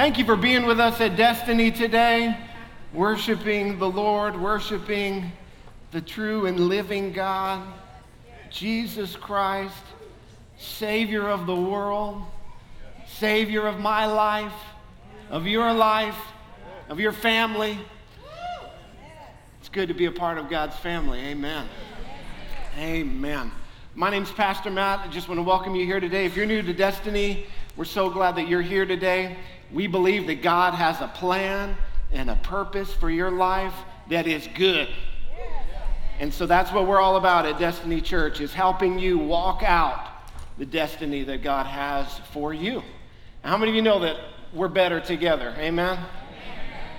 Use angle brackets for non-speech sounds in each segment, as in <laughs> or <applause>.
Thank you for being with us at Destiny today, worshiping the Lord, worshiping the true and living God, Jesus Christ, Savior of the world, Savior of my life, of your life, of your family. It's good to be a part of God's family. Amen. Amen. My name's Pastor Matt. I just want to welcome you here today. If you're new to Destiny, we're so glad that you're here today. We believe that God has a plan and a purpose for your life that is good. And so that's what we're all about at Destiny Church is helping you walk out the destiny that God has for you. How many of you know that we're better together? Amen.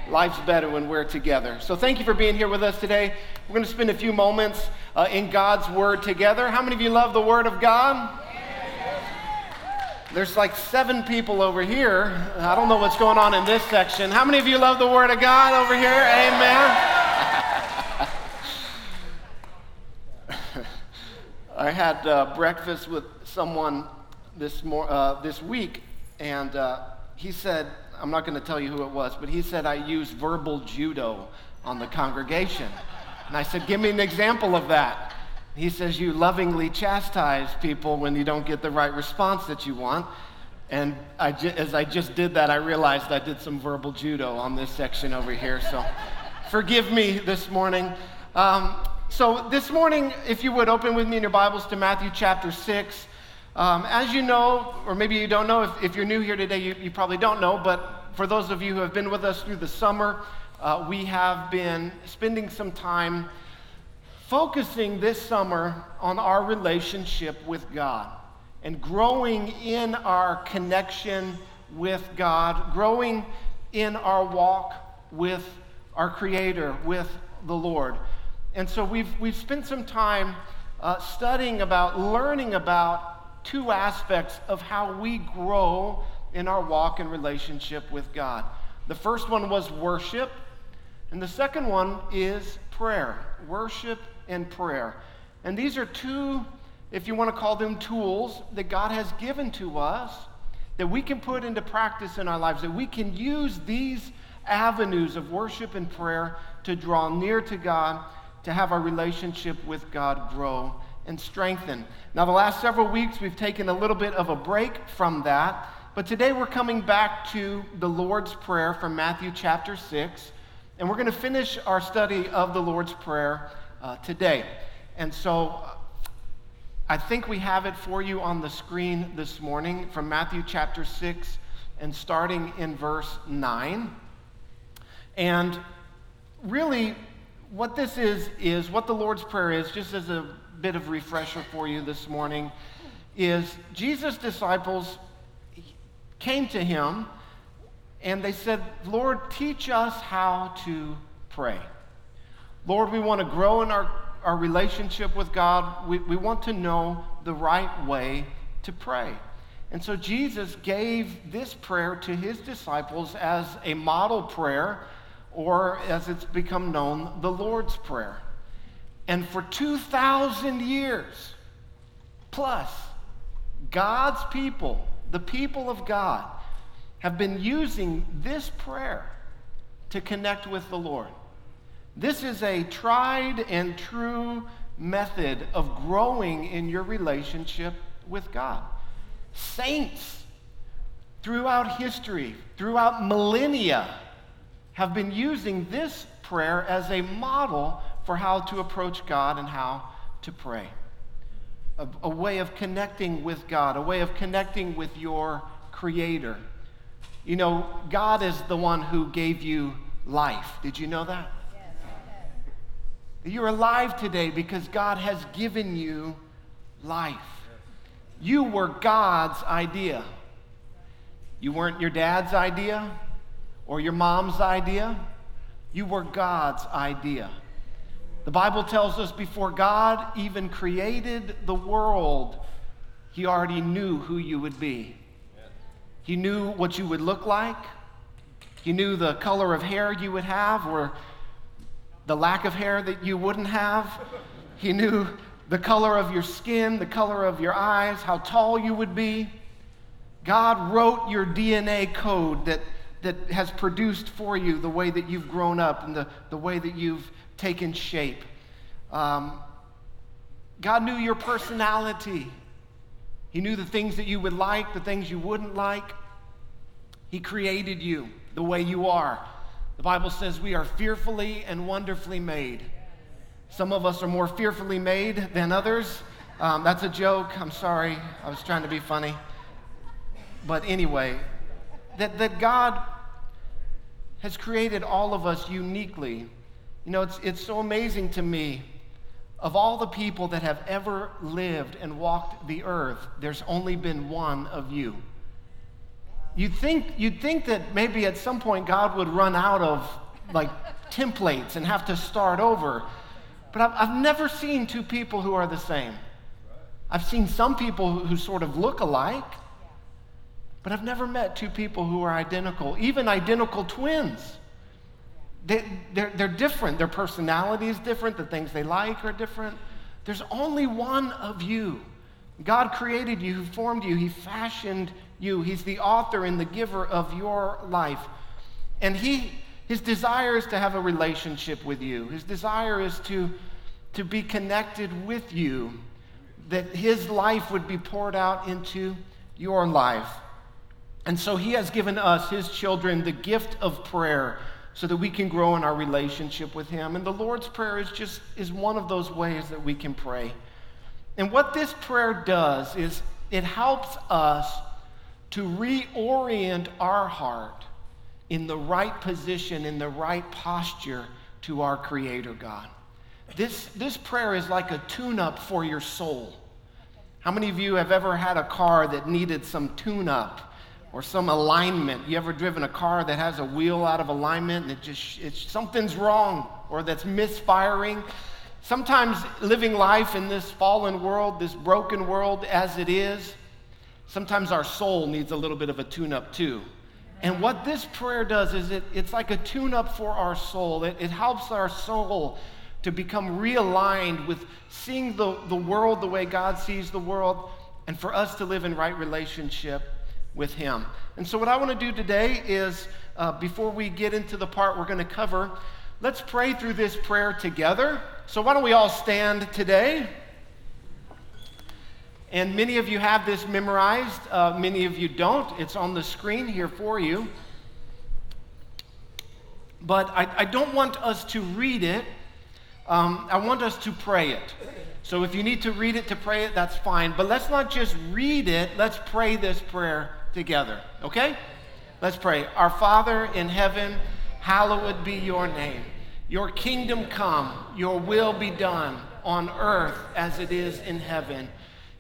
Life's better when we're together. So thank you for being here with us today. We're going to spend a few moments uh, in God's Word together. How many of you love the Word of God? There's like seven people over here. I don't know what's going on in this section. How many of you love the Word of God over here? Amen. <laughs> I had uh, breakfast with someone this, mor- uh, this week, and uh, he said, I'm not going to tell you who it was, but he said I used verbal judo on the congregation. And I said, Give me an example of that. He says you lovingly chastise people when you don't get the right response that you want. And I ju- as I just did that, I realized I did some verbal judo on this section over here. So <laughs> forgive me this morning. Um, so this morning, if you would open with me in your Bibles to Matthew chapter 6. Um, as you know, or maybe you don't know, if, if you're new here today, you, you, probably don't know, but for those of you who have been with us through the summer, uh, we have been spending some time focusing this summer on our relationship with God and growing in our connection with God, growing in our walk with our Creator, with the Lord. And so we've, we've spent some time uh, studying about, learning about two aspects of how we grow in our walk and relationship with God. The first one was worship, and the second one is prayer. Worship and prayer. And these are two, if you want to call them tools, that God has given to us that we can put into practice in our lives, that we can use these avenues of worship and prayer to draw near to God, to have our relationship with God grow and strengthen. Now, the last several weeks, we've taken a little bit of a break from that, but today we're coming back to the Lord's Prayer from Matthew chapter 6, and we're going to finish our study of the Lord's Prayer uh, today. And so I think we have it for you on the screen this morning from Matthew chapter 6 and starting in verse 9. And really, what this is, is what the Lord's Prayer is, just as a bit of refresher for you this morning, is Jesus' disciples came to him and they said, Lord, teach us how to pray. Lord, we want to grow in our, our relationship with God. We, we want to know the right way to pray. And so Jesus gave this prayer to his disciples as a model prayer, or as it's become known, the Lord's Prayer. And for 2,000 years plus, God's people, the people of God, have been using this prayer to connect with the Lord. This is a tried and true method of growing in your relationship with God. Saints throughout history, throughout millennia, have been using this prayer as a model for how to approach God and how to pray. A, a, way of connecting with God, a way of connecting with your Creator. You know, God is the one who gave you life. Did you know that? You're alive today because God has given you life. You were God's idea. You weren't your dad's idea or your mom's idea. You were God's idea. The Bible tells us before God even created the world, He already knew who you would be. He knew what you would look like. He knew the color of hair you would have or the lack of hair that you wouldn't have. He knew the color of your skin, the color of your eyes, how tall you would be. God wrote your DNA code that that has produced for you the way that you've grown up and the, the way that you've taken shape. Um, God knew your personality. He knew the things that you would like, the things you wouldn't like. He created you the way you are. The Bible says we are fearfully and wonderfully made. Some of us are more fearfully made than others. Um, that's a joke. I'm sorry. I was trying to be funny. But anyway, that, that God has created all of us uniquely. You know, it's, it's so amazing to me. Of all the people that have ever lived and walked the earth, there's only been one of you. You'd think, you'd think that maybe at some point God would run out of like <laughs> templates and have to start over. But I've, I've never seen two people who are the same. I've seen some people who, who sort of look alike, but I've never met two people who are identical, even identical twins. They, they're, they're different. Their personality is different. The things they like are different. There's only one of you. God created you, He formed you, He fashioned you. He's the author and the giver of your life. And He, His desire is to have a relationship with you. His desire is to, to be connected with you, that His life would be poured out into your life. And so He has given us, His children, the gift of prayer so that we can grow in our relationship with him and the lord's prayer is just is one of those ways that we can pray and what this prayer does is it helps us to reorient our heart in the right position in the right posture to our creator god this, this prayer is like a tune-up for your soul how many of you have ever had a car that needed some tune-up or some alignment. You ever driven a car that has a wheel out of alignment and it just it's something's wrong or that's misfiring? Sometimes living life in this fallen world, this broken world as it is, sometimes our soul needs a little bit of a tune up too. And what this prayer does is it, it's like a tune up for our soul. It, it helps our soul to become realigned with seeing the, the world the way God sees the world and for us to live in right relationship with Him. And so, what I want to do today is, uh, before we get into the part we're going to cover, let's pray through this prayer together. So, why don't we all stand today? And many of you have this memorized, uh, many of you don't. It's on the screen here for you. But I, I don't want us to read it, um, I want us to pray it. So if you need to read it to pray it, that's fine. But let's not just read it, let's pray this prayer together, okay? Let's pray. Our Father in heaven, hallowed be your name. Your kingdom come, your will be done on earth as it is in heaven.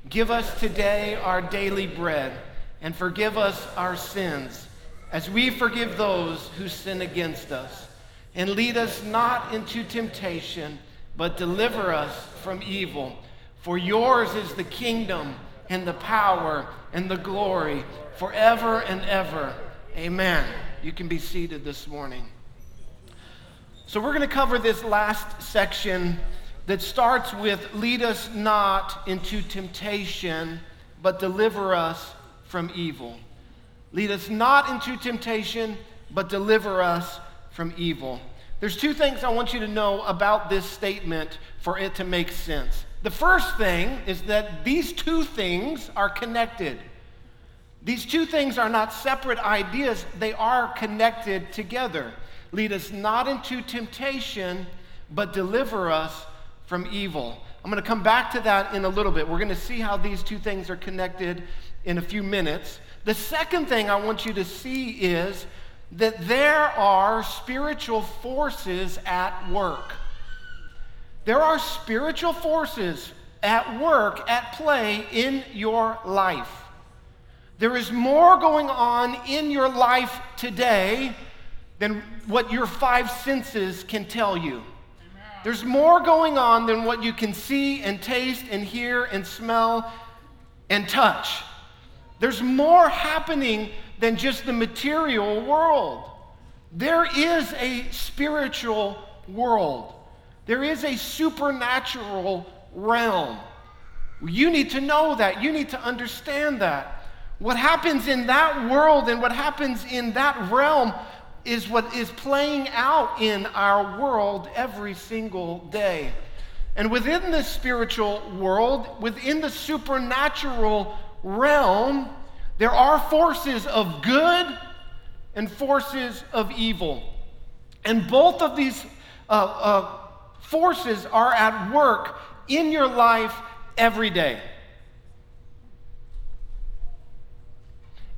Give us today our daily bread and forgive us our sins as we forgive those who sin against us. And lead us not into temptation, but deliver us from evil. For yours is the kingdom and the power and the glory forever and ever. Amen. You can be seated this morning. So, we're going to cover this last section that starts with Lead us not into temptation, but deliver us from evil. Lead us not into temptation, but deliver us from evil. There's two things I want you to know about this statement for it to make sense. The first thing is that these two things are connected. These two things are not separate ideas, they are connected together. Lead us not into temptation, but deliver us from evil. I'm going to come back to that in a little bit. We're going to see how these two things are connected in a few minutes. The second thing I want you to see is that there are spiritual forces at work. There are spiritual forces at work, at play in your life. There is more going on in your life today than what your five senses can tell you. There's more going on than what you can see and taste and hear and smell and touch. There's more happening than just the material world. There is a spiritual world, there is a supernatural realm. You need to know that, you need to understand that. what happens in that world and what happens in that realm is what is playing out in our world every single day. And within the spiritual world, within the supernatural realm, there are forces of good and forces of evil. And both of these uh, uh, forces are at work in your life every day.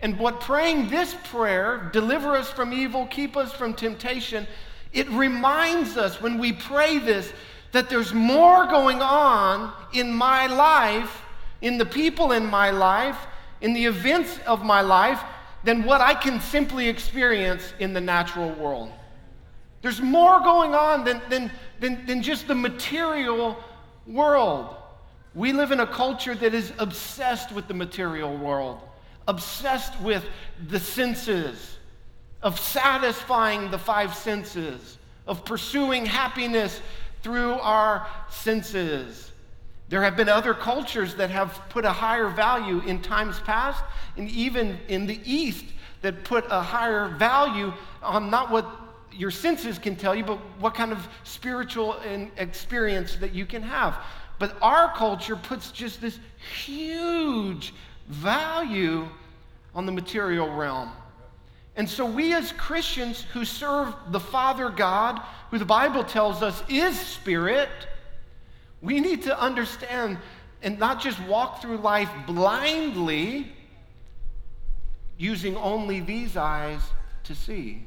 And what praying this prayer, deliver us from evil, keep us from temptation, it reminds us when we pray this that there's more going on in my life, in the people in my life, in the events of my life, than what I can simply experience in the natural world. There's more going on than, than, than, than just the material world. We live in a culture that is obsessed with the material world obsessed with the senses, of satisfying the five senses, of pursuing happiness through our senses. There have been other cultures that have put a higher value in times past, and even in the East, that put a higher value on not what your senses can tell you, but what kind of spiritual experience that you can have. But our culture puts just this huge value on the material realm. And so, we as Christians who serve the Father God, who the Bible tells us is spirit, we need to understand and not just walk through life blindly using only these eyes to see.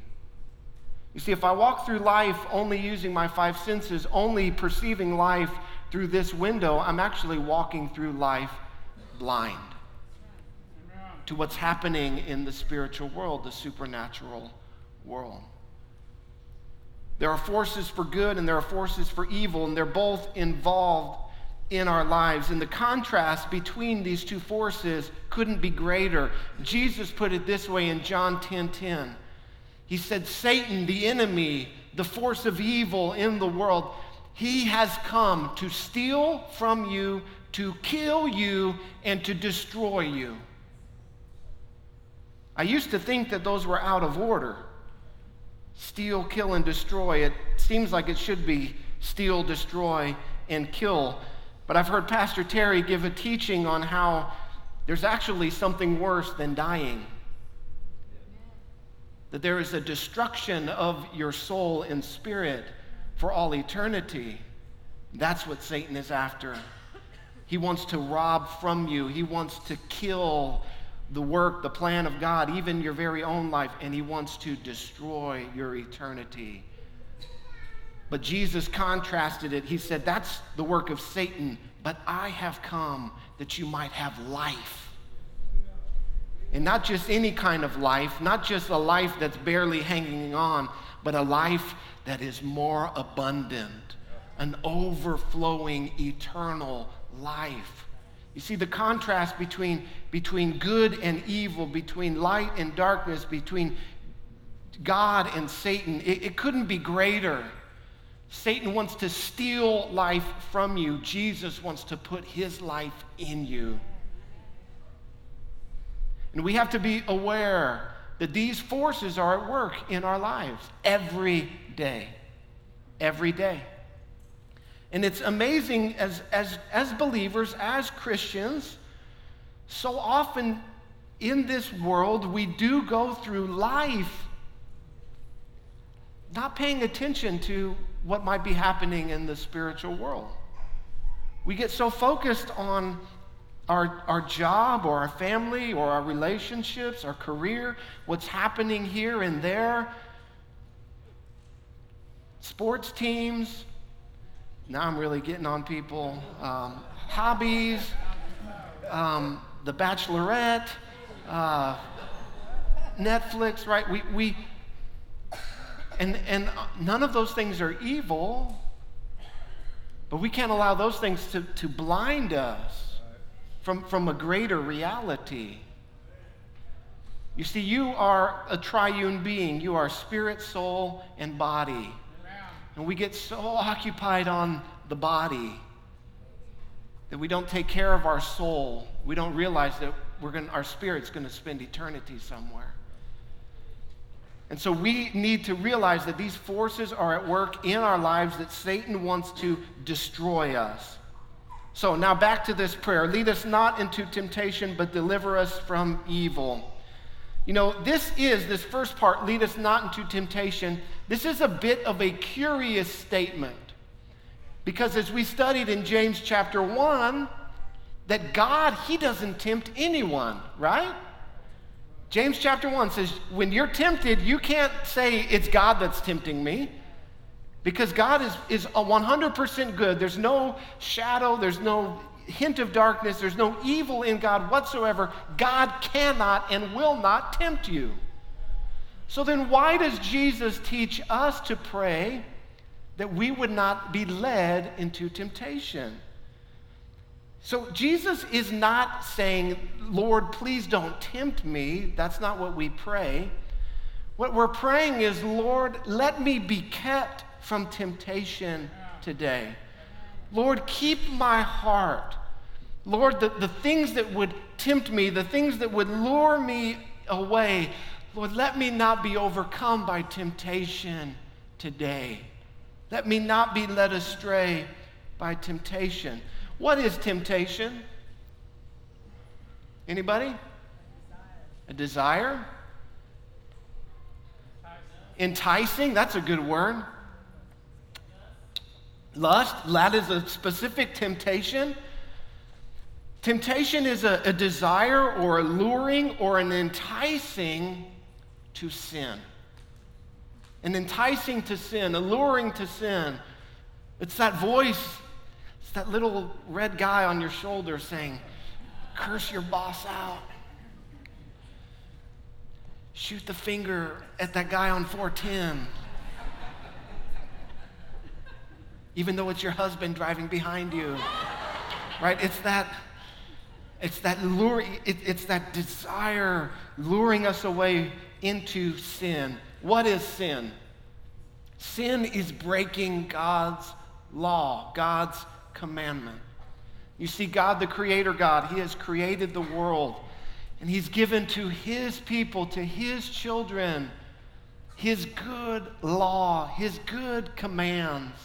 You see, if I walk through life only using my five senses, only perceiving life through this window, I'm actually walking through life blind to what's happening in the spiritual world, the supernatural world. There are forces for good and there are forces for evil, and they're both involved in our lives. And the contrast between these two forces couldn't be greater. Jesus put it this way in John 10 10. He said, Satan, the enemy, the force of evil in the world, he has come to steal from you, to kill you, and to destroy you. I used to think that those were out of order steal, kill, and destroy. It seems like it should be steal, destroy, and kill. But I've heard Pastor Terry give a teaching on how there's actually something worse than dying. That there is a destruction of your soul and spirit for all eternity. That's what Satan is after. He wants to rob from you, he wants to kill the work, the plan of God, even your very own life, and He wants to destroy your eternity. But Jesus contrasted it. He said, That's the work of Satan, but I have come that you might have life. And not just any kind of life, not just a life that's barely hanging on, but a life that is more abundant, an overflowing eternal life. You see the contrast between, between good and evil, between light and darkness, between God and Satan. It, it couldn't be greater. Satan wants to steal life from you. Jesus wants to put his life in you. And we have to be aware that these forces are at work in our lives every day. Every day. And it's amazing as, as, as believers, as Christians, so often in this world we do go through life not paying attention to what might be happening in the spiritual world. We get so focused on our, our job or our family or our relationships, our career, what's happening here and there, sports teams, now I'm really getting on people. Um, hobbies, um, The Bachelorette, uh, Netflix, right? We, we, and, and none of those things are evil, but we can't allow those things to, to blind us from, from a greater reality. You see, you are a triune being. You are spirit, soul, and body. And we get so occupied on the body that we don't take care of our soul. We don't realize that we're going our spirit's going to spend eternity somewhere. And so we need to realize that these forces are at work in our lives that Satan wants to destroy us. So now back to this prayer lead us not into temptation, but deliver us from evil. You know, this is, this first part, lead us not into temptation. This is a bit of a curious statement. Because as we studied in James chapter 1, that God, He doesn't tempt anyone, right? James chapter 1 says, when you're tempted, you can't say it's God that's tempting me. Because God is, is a 100% good. There's no shadow, there's no hint of darkness, there's no evil in God whatsoever. God cannot and will not tempt you. So then, why does Jesus teach us to pray that we would not be led into temptation? So, Jesus is not saying, Lord, please don't tempt me. That's not what we pray. What we're praying is, Lord, let me be kept from temptation today. Lord, keep my heart. Lord, the, the things that would tempt me, the things that would lure me away, Lord, let me not be overcome by temptation today. Let me not be led astray by temptation. What is temptation? Anybody? A desire? Enticing, that's a good word. Lust, that is a specific temptation. Temptation is a, a desire or a luring or an enticing to sin. and enticing to sin, alluring to sin. It's that voice it's that little red guy on your shoulder saying, curse your boss out. Shoot the finger at that guy on 410. Even though it's your husband driving behind you. Right? It's that it's that lure, it, it's that desire luring us away into sin. What is sin? Sin is breaking God's law, God's commandment. You see, God, the Creator God, He has created the world, and He's given to His people, to His children, His good law, His good commands.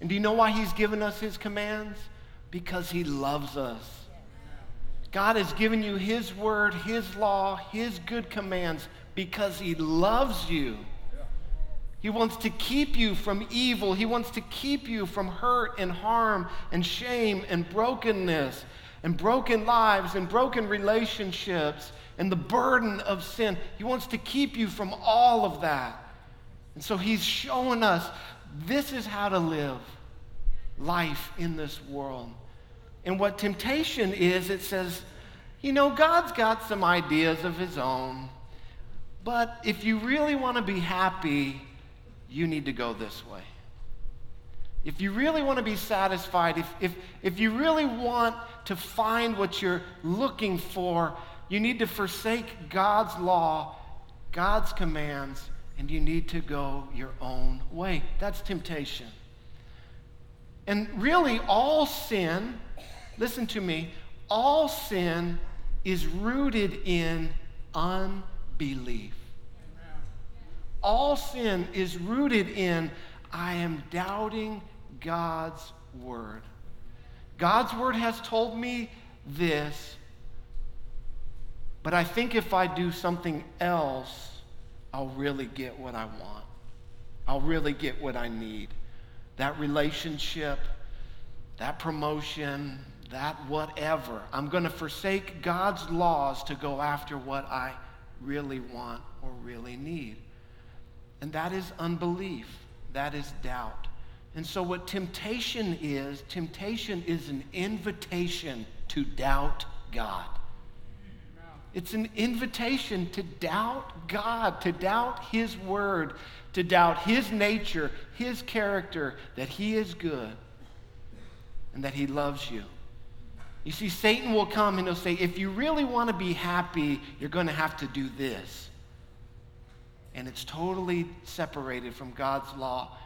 And do you know why He's given us His commands? Because He loves us. God has given you His word, His law, His good commands because He loves you. He wants to keep you from evil. He wants to keep you from hurt and harm and shame and brokenness and broken lives and broken relationships and the burden of sin. He wants to keep you from all of that. And so he's showing us this is how to live life in this world. And what temptation is, it says, you know, God's got some ideas of his own. But if you really want to be happy, you need to go this way. If you really want to be satisfied, if, if, if you really want to find what you're looking for, you need to forsake God's law, God's commands, and you need to go your own way. That's temptation. And really, all sin, listen to me, all sin is rooted in unbelief all sin is rooted in I am doubting God's word. God's word has told me this, but I think if I do something else, I'll really get what I want. I'll really get what I need. That relationship, that promotion, that whatever. I'm going to forsake God's laws to go after what I really want or really need. And that is unbelief, that is doubt. And so, what temptation is, temptation is an invitation to doubt God. It's an invitation to doubt God, to doubt His word, to doubt His nature, His character, that He is good and that He loves you. You see, Satan will come and he'll say, if you really want to be happy, you're going to have to do this and it's totally separated from God's law,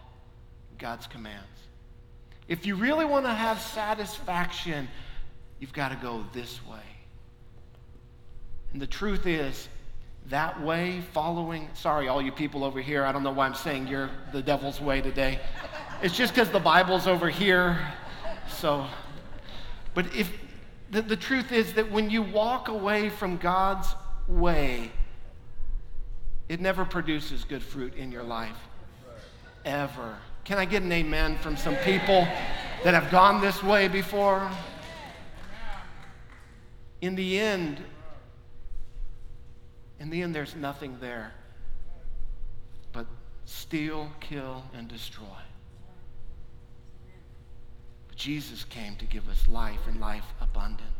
God's commands. If you really want to have satisfaction, you've got to go this way. And the truth is, that way, following, sorry, all you people over here, I don't know why I'm saying you're the devil's way today. It's just because the Bible's over here. So, but if the, the truth is that when you walk away from God's way, it never produces good fruit in your life. Ever. Can I get an amen from some people that have gone this way before? In the end, in the end, there's nothing there but steal, kill, and destroy. Jesus came to give us life and life abundant.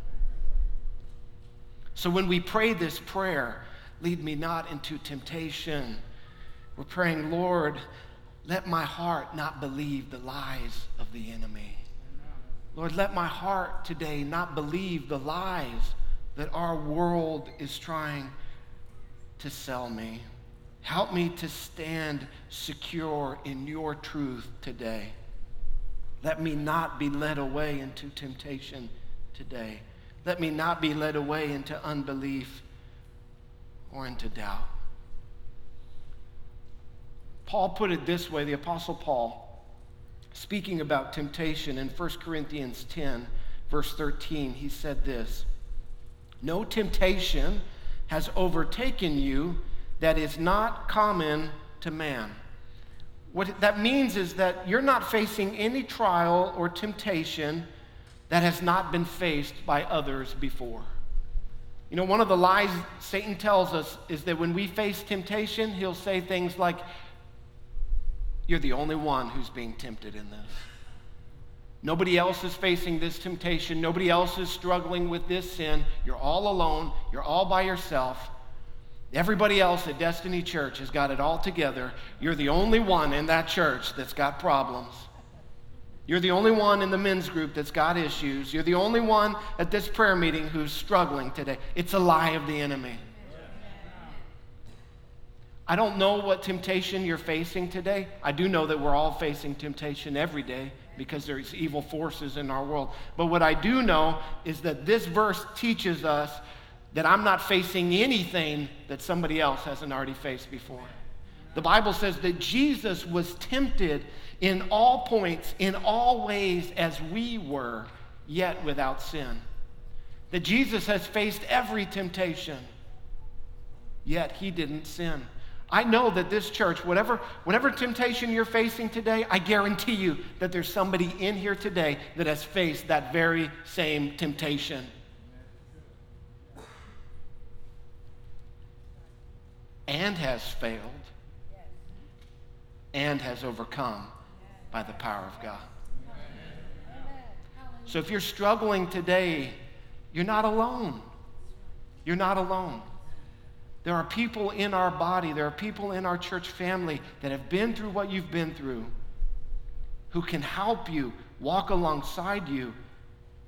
So when we pray this prayer, lead me not into temptation, we're praying, Lord, let my heart not believe the lies of the enemy. Lord, let my heart today not believe the lies that our world is trying to sell me. Help me to stand secure in your truth today. Let me not be led away into temptation today. Let me not be led away into unbelief or into doubt. Paul put it this way the Apostle Paul, speaking about temptation in 1 Corinthians 10, verse 13, he said this No temptation has overtaken you that is not common to man. What that means is that you're not facing any trial or temptation that has not been faced by others before. You know, one of the lies Satan tells us is that when we face temptation, he'll say things like, You're the only one who's being tempted in this. Nobody else is facing this temptation. Nobody else is struggling with this sin. You're all alone. You're all by yourself. Everybody else at Destiny Church has got it all together. You're the only one in that church that's got problems. You're the only one in the men's group that's got issues. You're the only one at this prayer meeting who's struggling today. It's a lie of the enemy. I don't know what temptation you're facing today. I do know that we're all facing temptation every day because there's evil forces in our world. But what I do know is that this verse teaches us that I'm not facing anything that somebody else hasn't already faced before. The Bible says that Jesus was tempted in all points, in all ways, as we were, yet without sin. That Jesus has faced every temptation, yet he didn't sin. I know that this church, whatever, whatever temptation you're facing today, I guarantee you that there's somebody in here today that has faced that very same temptation. And has failed and has overcome by the power of God. So if you're struggling today, you're not alone. You're not alone. There are people in our body, there are people in our church family that have been through what you've been through who can help you, walk alongside you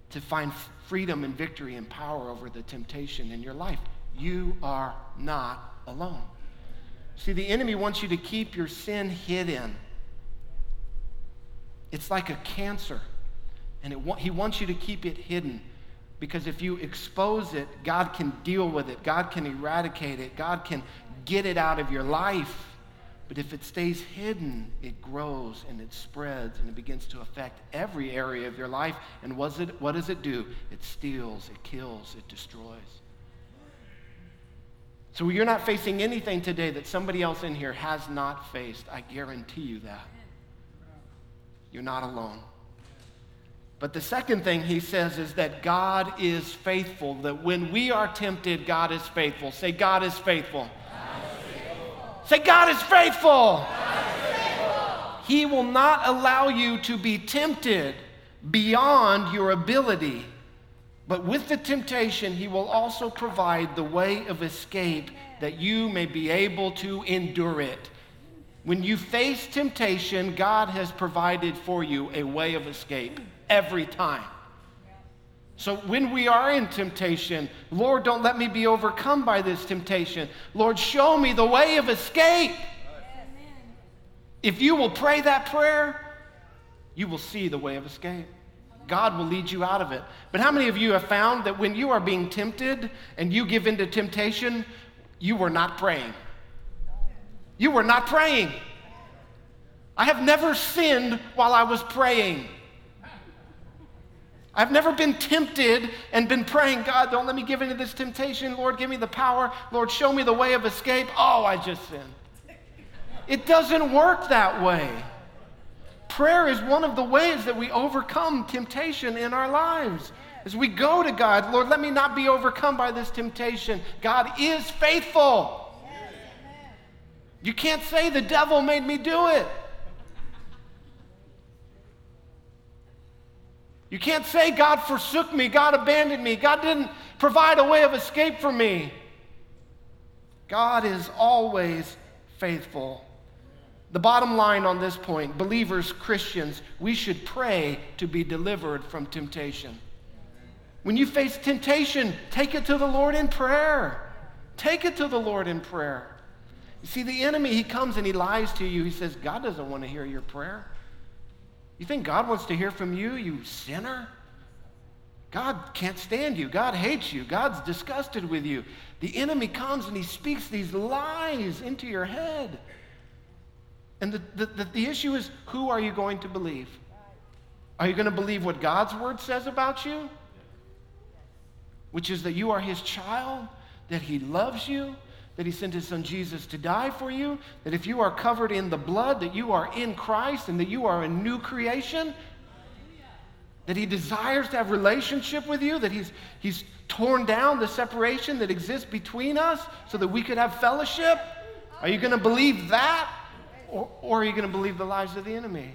to find freedom and victory and power over the temptation in your life. You are not alone. See, the enemy wants you to keep your sin hidden. It's like a cancer, and it, he wants you to keep it hidden. Because if you expose it, God can deal with it, God can eradicate it, God can get it out of your life. But if it stays hidden, it grows and it spreads and it begins to affect every area of your life. And what does it, what does it do? It steals, it kills, it destroys. So you're not facing anything today that somebody else in here has not faced. I guarantee you that. You're not alone. But the second thing he says is that God is faithful, that when we are tempted, God is faithful. Say, God is faithful. Say. God is faithful. He will not allow you to be tempted beyond your ability. But with the temptation, he will also provide the way of escape that you may be able to endure it. When you face temptation, God has provided for you a way of escape every time. So when we are in temptation, Lord, don't let me be overcome by this temptation. Lord, show me the way of escape. If you will pray that prayer, you will see the way of escape. God will lead you out of it. But how many of you have found that when you are being tempted and you give into temptation, you were not praying? You were not praying. I have never sinned while I was praying. I've never been tempted and been praying, God, don't let me give into this temptation. Lord, give me the power. Lord, show me the way of escape. Oh, I just sinned. It doesn't work that way. Prayer is one of the ways that we overcome temptation in our lives. As we go to God, Lord, let me not be overcome by this temptation. God is faithful. You can't say the devil made me do it. You can't say God forsook me, God abandoned me, God didn't provide a way of escape for me. God is always faithful. The bottom line on this point believers, Christians, we should pray to be delivered from temptation. When you face temptation, take it to the Lord in prayer. Take it to the Lord in prayer. You see, the enemy, he comes and he lies to you. He says, God doesn't want to hear your prayer. You think God wants to hear from you, you sinner? God can't stand you. God hates you. God's disgusted with you. The enemy comes and he speaks these lies into your head. And the, the, the, issue is who are you going to believe? Are you going to believe what God's word says about you? Which is that you are his child, that he loves you, that he sent his son Jesus to die for you, that if you are covered in the blood, that you are in Christ and that you are a new creation, that he desires to have relationship with you, that he's, he's torn down the separation that exists between us so that we could have fellowship? Are you going to believe that? Or, or are you going to believe the lies of the enemy?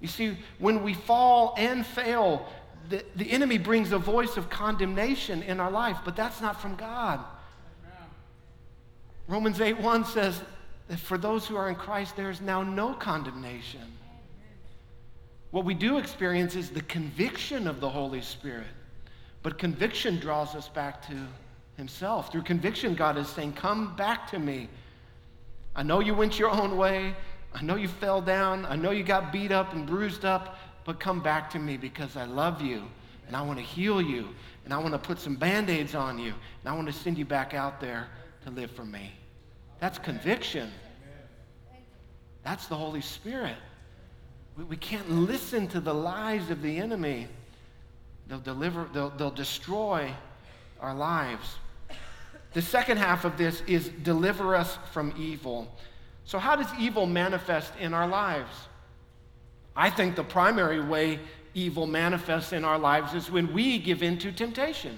You see, when we fall and fail, the, the enemy brings a voice of condemnation in our life, but that's not from God. Romans 8 1 says that for those who are in Christ, there is now no condemnation. What we do experience is the conviction of the Holy Spirit. But conviction draws us back to Himself. Through conviction, God is saying, Come back to me. I know you went your own way. I know you fell down. I know you got beat up and bruised up, but come back to me because I love you and I want to heal you and I want to put some band aids on you and I want to send you back out there to live for me. That's conviction. That's the Holy Spirit. We, we can't listen to the lies of the enemy. They'll deliver, they'll, they'll destroy our lives. The second half of this is deliver us from evil. So, how does evil manifest in our lives? I think the primary way evil manifests in our lives is when we give in to temptation.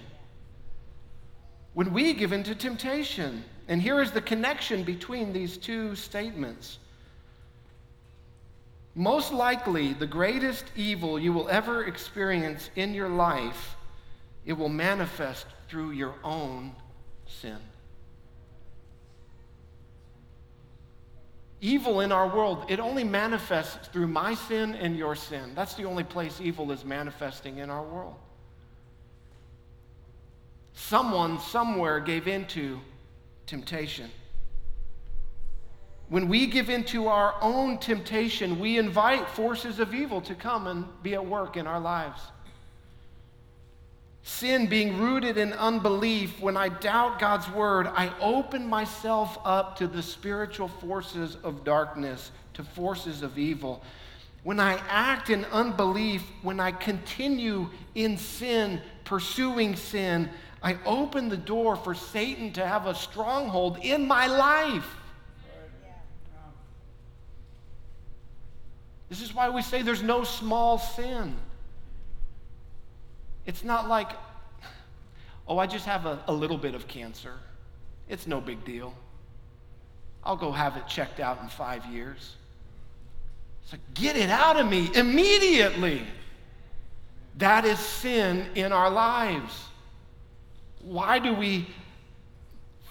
When we give in to temptation. And here is the connection between these two statements. Most likely, the greatest evil you will ever experience in your life, it will manifest through your own sin. Evil in our world, it only manifests through my sin and your sin. That's the only place evil is manifesting in our world. Someone somewhere gave into temptation. When we give into our own temptation, we invite forces of evil to come and be at work in our lives. Sin being rooted in unbelief, when I doubt God's word, I open myself up to the spiritual forces of darkness, to forces of evil. When I act in unbelief, when I continue in sin, pursuing sin, I open the door for Satan to have a stronghold in my life. This is why we say there's no small sin. It's not like, oh, I just have a, a little bit of cancer. It's no big deal. I'll go have it checked out in five years. It's like, get it out of me immediately. That is sin in our lives. Why do we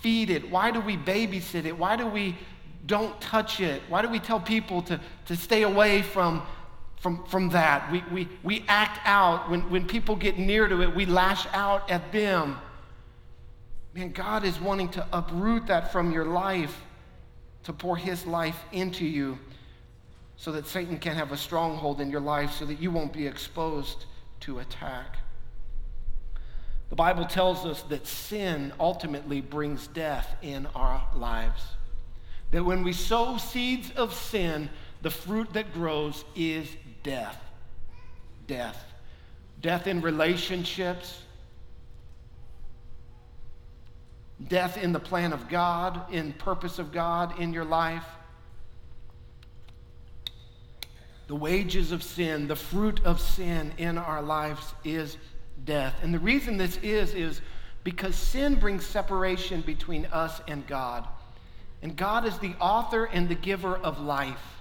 feed it? Why do we babysit it? Why do we don't touch it? Why do we tell people to, to stay away from from, from that. We, we, we act out. When, when people get near to it, we lash out at them. Man, God is wanting to uproot that from your life, to pour His life into you. so that Satan can have a stronghold in your life so that you won't be exposed to attack. The Bible tells us that sin ultimately brings death in our lives. That when we sow seeds of sin, the fruit that grows is death. Death. Death in relationships, death in the plan of God, in purpose of God in your life. The wages of sin, the fruit of sin in our lives is death. And the reason this is, is because sin brings separation between us and God. And God is the author and the giver of life.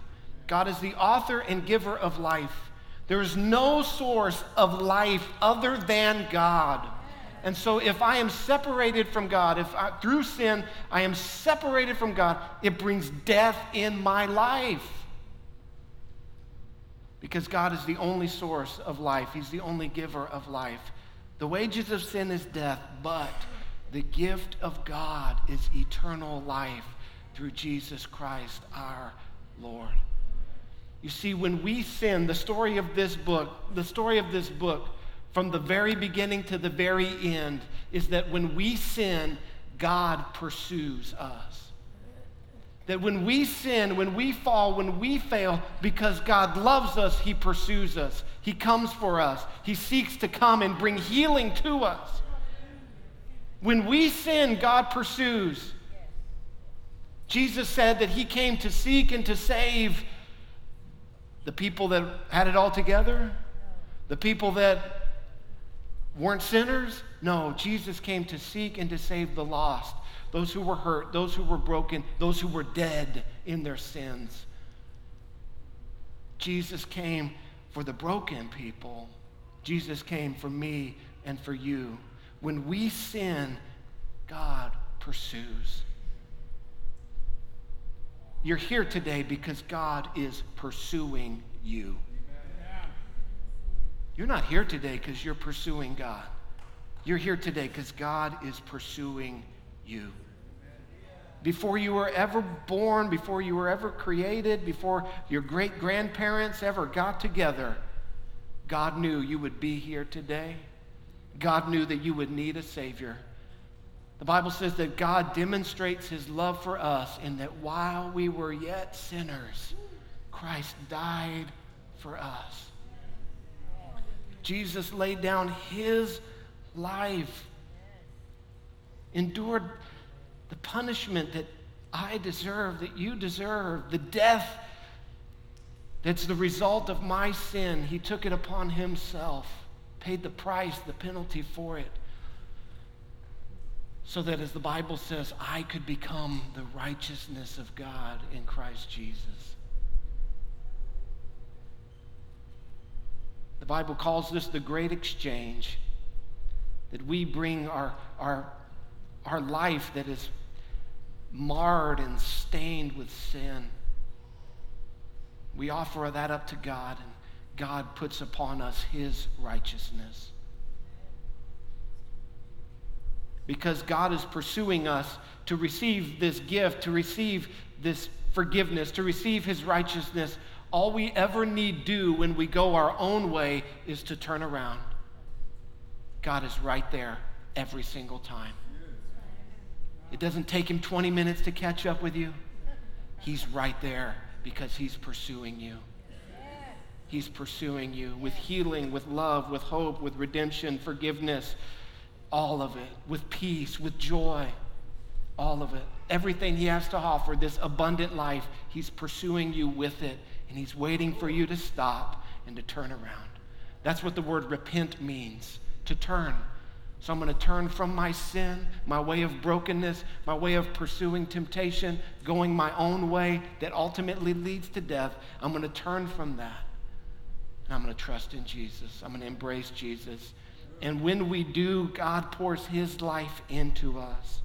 God is the author and giver of life. There is no source of life other than God. And so, if I am separated from God, if I, through sin I am separated from God, it brings death in my life. Because God is the only source of life, He's the only giver of life. The wages of sin is death, but the gift of God is eternal life through Jesus Christ our Lord. You see, when we sin, the story of this book, the story of this book, from the very beginning to the very end, is that when we sin, God pursues us. That when we sin, when we fall, when we fail, because God loves us, He pursues us. He comes for us. He seeks to come and bring healing to us. When we sin, God pursues. Jesus said that He came to seek and to save the people that had it all together, the people that weren't sinners. No, Jesus came to seek and to save the lost those who were hurt, those who were broken, those who were dead in their sins. Jesus came for the broken people. Jesus came for me and for you. When we sin, God pursues. You're here today because God is pursuing you. You're not here today because you're pursuing God. You're here today because God is pursuing you before you were ever born, before you were ever created, before your great grandparents ever got together, God knew you would be here today. God knew that you would need a Savior. The Bible says that God demonstrates His love for us in that while we were yet sinners, Christ died for us. Jesus laid down His life, endured the punishment that I deserve, that you deserve, the death that's the result of my sin. He took it upon himself, paid the price, the penalty for it, so that, as the Bible says, I could become the righteousness of God in Christ Jesus. The Bible calls this the great exchange that we bring our, our our life that is marred and stained with sin. We offer that up to God, and God puts upon us his righteousness. Because God is pursuing us to receive this gift, to receive this forgiveness, to receive his righteousness, all we ever need do when we go our own way is to turn around. God is right there every single time. It doesn't take him 20 minutes to catch up with you. He's right there because he's pursuing you. He's pursuing you with healing, with love, with hope, with redemption, forgiveness, all of it, with peace, with joy, all of it. Everything he has to offer, this abundant life, he's pursuing you with it, and he's waiting for you to stop and to turn around. That's what the word repent means to turn. So I'm going to turn from my sin, my way of brokenness, my way of pursuing temptation, going my own way that ultimately leads to death. I'm going to turn from that. And I'm going to trust in Jesus. I'm going to embrace Jesus. And when we do, God pours his life into us.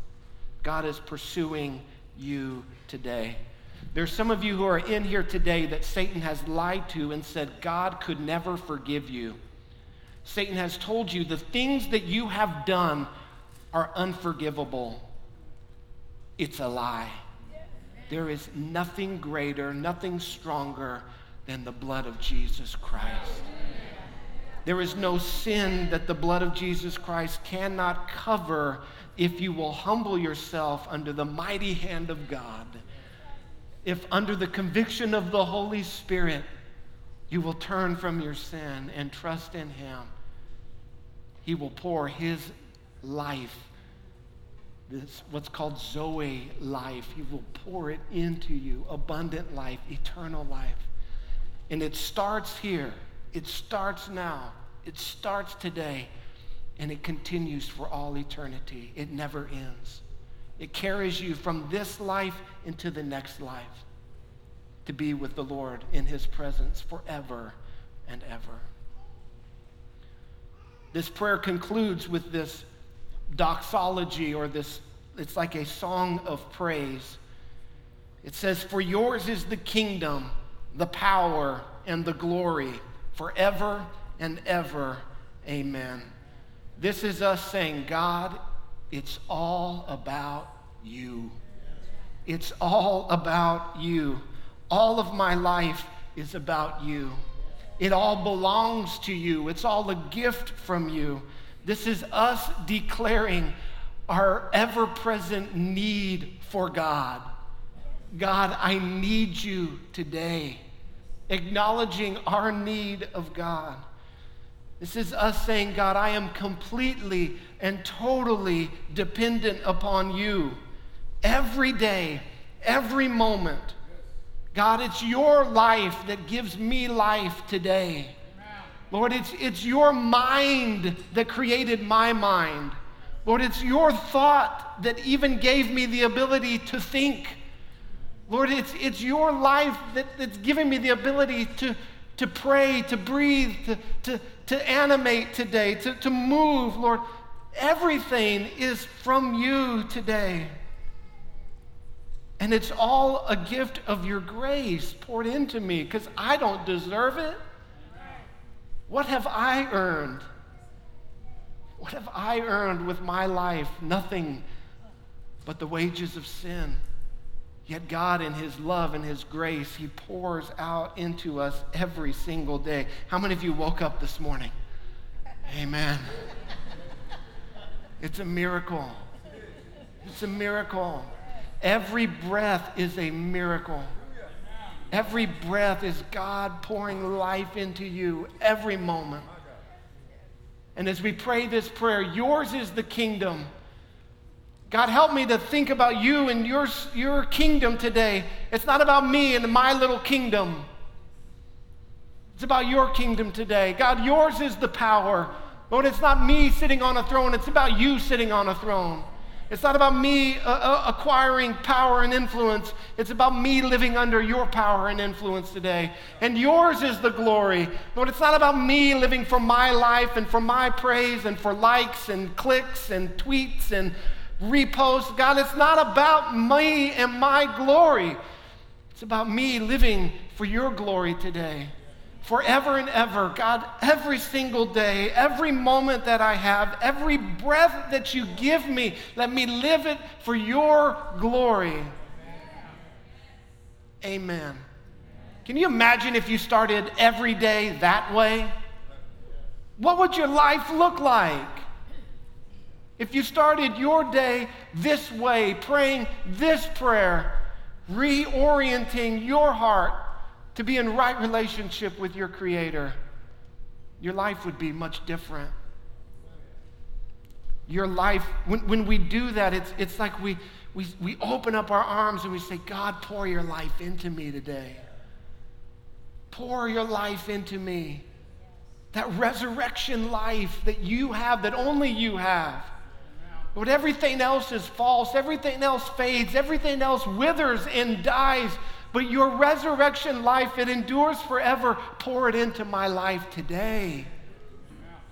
God is pursuing you today. There's some of you who are in here today that Satan has lied to and said God could never forgive you. Satan has told you the things that you have done are unforgivable. It's a lie. There is nothing greater, nothing stronger than the blood of Jesus Christ. There is no sin that the blood of Jesus Christ cannot cover if you will humble yourself under the mighty hand of God. If under the conviction of the Holy Spirit, you will turn from your sin and trust in Him, He will pour His life, this what's called Zoe life. He will pour it into you, abundant life, eternal life. And it starts here. It starts now. It starts today. And it continues for all eternity. It never ends. It carries you from this life into the next life to be with the Lord in his presence forever and ever. This prayer concludes with this doxology or this, it's like a song of praise. It says, For yours is the kingdom, the power, and the glory forever and ever. Amen. This is us saying, God, it's all about you. It's all about you. All of my life is about you. It all belongs to you. It's all a gift from you. This is us declaring our ever present need for God. God, I need you today. Acknowledging our need of God. This is us saying, God, I am completely and totally dependent upon you every day, every moment. God, it's your life that gives me life today. Lord, it's, it's your mind that created my mind. Lord, it's your thought that even gave me the ability to think. Lord, it's, it's your life that, that's giving me the ability to, to pray, to breathe, to, to, to animate today, to, to move. Lord, everything is from you today. And it's all a gift of your grace poured into me because I don't deserve it. What have I earned? What have I earned with my life? Nothing but the wages of sin. Yet God, in His love and His grace, He pours out into us every single day. How many of you woke up this morning? Amen. It's a miracle. It's a miracle. Every breath is a miracle. Every breath is God pouring life into you every moment. And as we pray this prayer, yours is the kingdom. God, help me to think about you and your, your kingdom today. It's not about me and my little kingdom. It's about your kingdom today. God, yours is the power. Lord, it's not me sitting on a throne, it's about you sitting on a throne. It's not about me uh, uh, acquiring power and influence. It's about me living under your power and influence today. And yours is the glory. Lord, it's not about me living for my life and for my praise and for likes and clicks and tweets and reposts. God, it's not about me and my glory. It's about me living for your glory today forever and ever. God, every single day, every moment that I have, every breath that you give me, let me live it for your glory. Amen. Can you imagine if you started every day that way? What would your life look like? If you started your day this way, praying this prayer, reorienting your heart to be in right relationship with your Creator, your life would be much different. Your life, when, when we do that, it's, it's like we, we, we open up our arms and we say, God, pour your life into me today. Pour your life into me. That resurrection life that you have, that only you have. But everything else is false, everything else fades, everything else withers and dies. But your resurrection life, it endures forever. Pour it into my life today.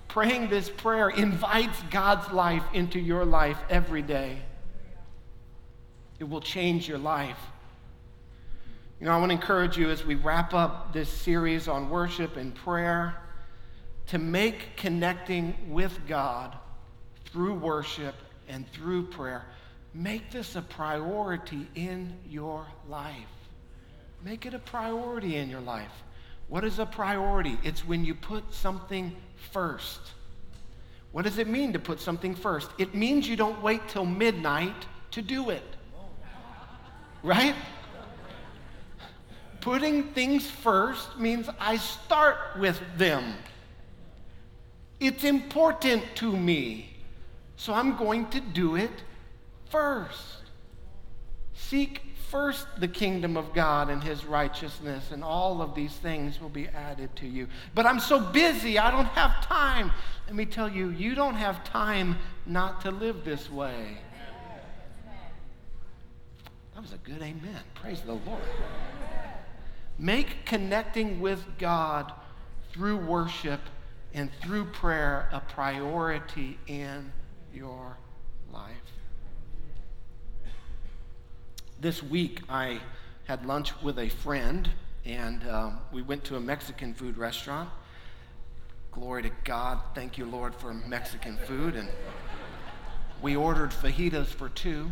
Praying this prayer invites God's life into your life every day. It will change your life. You know, I want to encourage you as we wrap up this series on worship and prayer to make connecting with God through worship and through prayer Make this a priority in your life. Make it a priority in your life. What is a priority? It's when you put something first. What does it mean to put something first? It means you don't wait till midnight to do it. Right? Putting things first means I start with them. It's important to me, so I'm going to do it first. Seek first the kingdom of God and his righteousness, and all of these things will be added to you. But I'm so busy, I don't have time. Let me tell you, you don't have time not to live this way. That was a good amen. Praise the Lord. Make connecting with God through worship and through prayer a priority in your life this week I had lunch with a friend, and um, we went to a Mexican food restaurant. Glory to God. Thank you, Lord, for Mexican food. And we ordered fajitas for two.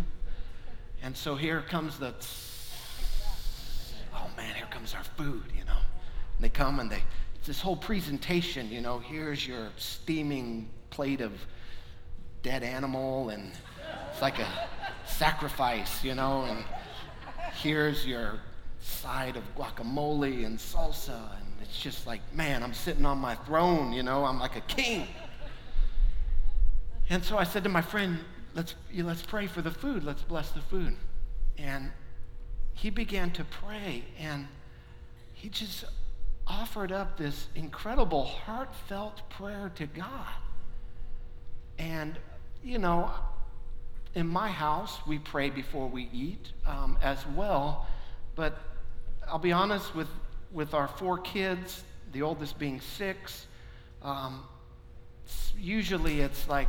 And so here comes the, oh man, here comes our food, you know. And they come and they, it's this whole presentation, you know. Here's your steaming plate of dead animal, and it's like a sacrifice, you know, and here's your side of guacamole and salsa, and it's just like, man, I'm sitting on my throne, you know, I'm like a king. And so I said to my friend, let's, let's pray for the food, let's bless the food. And he began to pray, and he just offered up this incredible, heartfelt prayer to God. And, you know, in my house, we pray before we eat um, as well. But I'll be honest with, with our four kids, the oldest being six, um, usually it's like,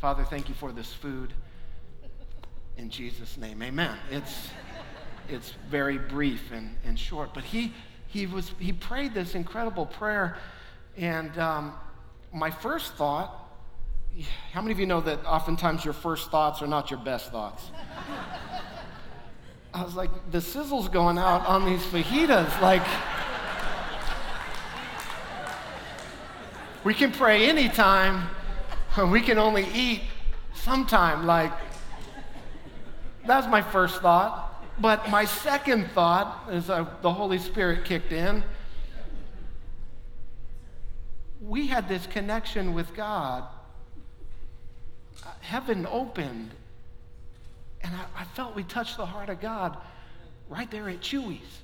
Father, thank you for this food. In Jesus' name, amen. It's, it's very brief and, and short. But he, he, was, he prayed this incredible prayer. And um, my first thought how many of you know that oftentimes your first thoughts are not your best thoughts? I was like, the sizzle's going out on these fajitas. Like, we can pray anytime, we can only eat sometime. Like, that's my first thought. But my second thought, as I, the Holy Spirit kicked in, we had this connection with God heaven opened. And I, I, felt we touched the heart of God right there at Chuy's.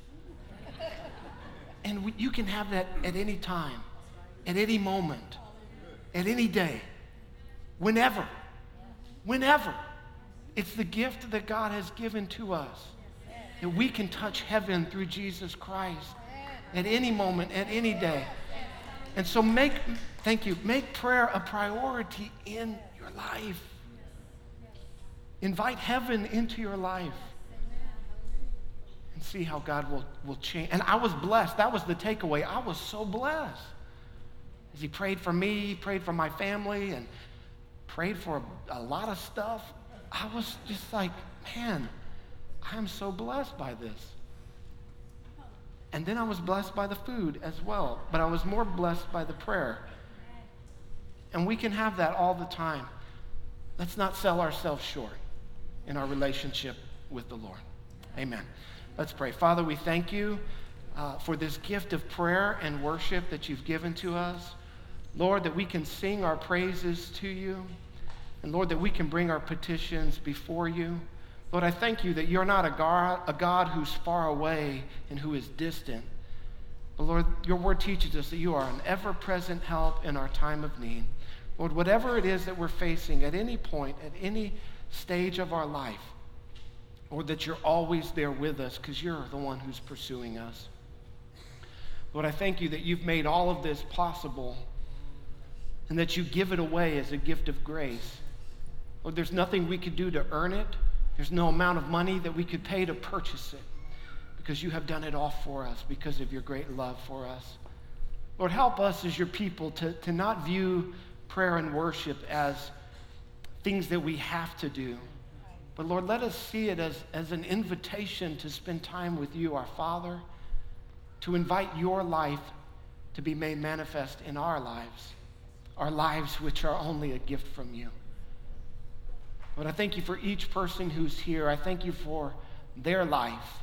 And we, you can have that at any time, at any moment, at any day, whenever. Whenever. It's the gift that God has given to us that we can touch heaven through Jesus Christ at any moment, at any day. And so make, thank you, make prayer a priority in your life. Invite heaven into your life and see how God will, will change. And I was blessed. That was the takeaway. I was so blessed. As he prayed for me, prayed for my family, and prayed for a, a lot of stuff, I was just like, man, I'm so blessed by this. And then I was blessed by the food as well, but I was more blessed by the prayer. And we can have that all the time. Let's not sell ourselves short in our relationship with the Lord. Amen. Let's pray. Father, we thank you uh, for this gift of prayer and worship that you've given to us. Lord, that we can sing our praises to you. And Lord, that we can bring our petitions before you. Lord, I thank you that you're not a God, a God who's far away and who is distant. But Lord, your word teaches us that you are an ever present help in our time of need. Lord, whatever it is that we're facing at any point, at any stage of our life, or that you're always there with us because you're the one who's pursuing us. Lord, I thank you that you've made all of this possible and that you give it away as a gift of grace. Lord, there's nothing we could do to earn it. There's no amount of money that we could pay to purchase it because you have done it all for us because of your great love for us. Lord, help us as your people to, to not view prayer and worship as things that we have to do, But Lord, let us see it as, as an invitation to spend time with you, our Father, to invite your life to be made manifest in our lives, our lives which are only a gift from you. Lord, I thank you for each person who's here. I thank you for their life.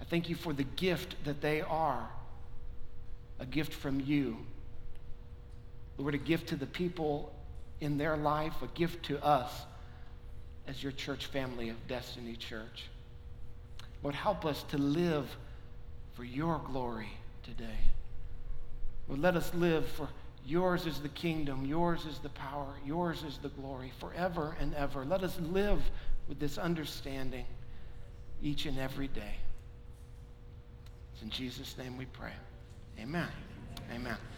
I thank you for the gift that they are a gift from you. Lord, a gift to the people in their life, a gift to us as your church family of Destiny Church. Lord, help us to live for your glory today. Lord, let us live for yours is the kingdom, yours is the power, yours is the glory forever and ever. Let us live with this understanding each and every day. It's in Jesus' name we pray. Amen. Amen.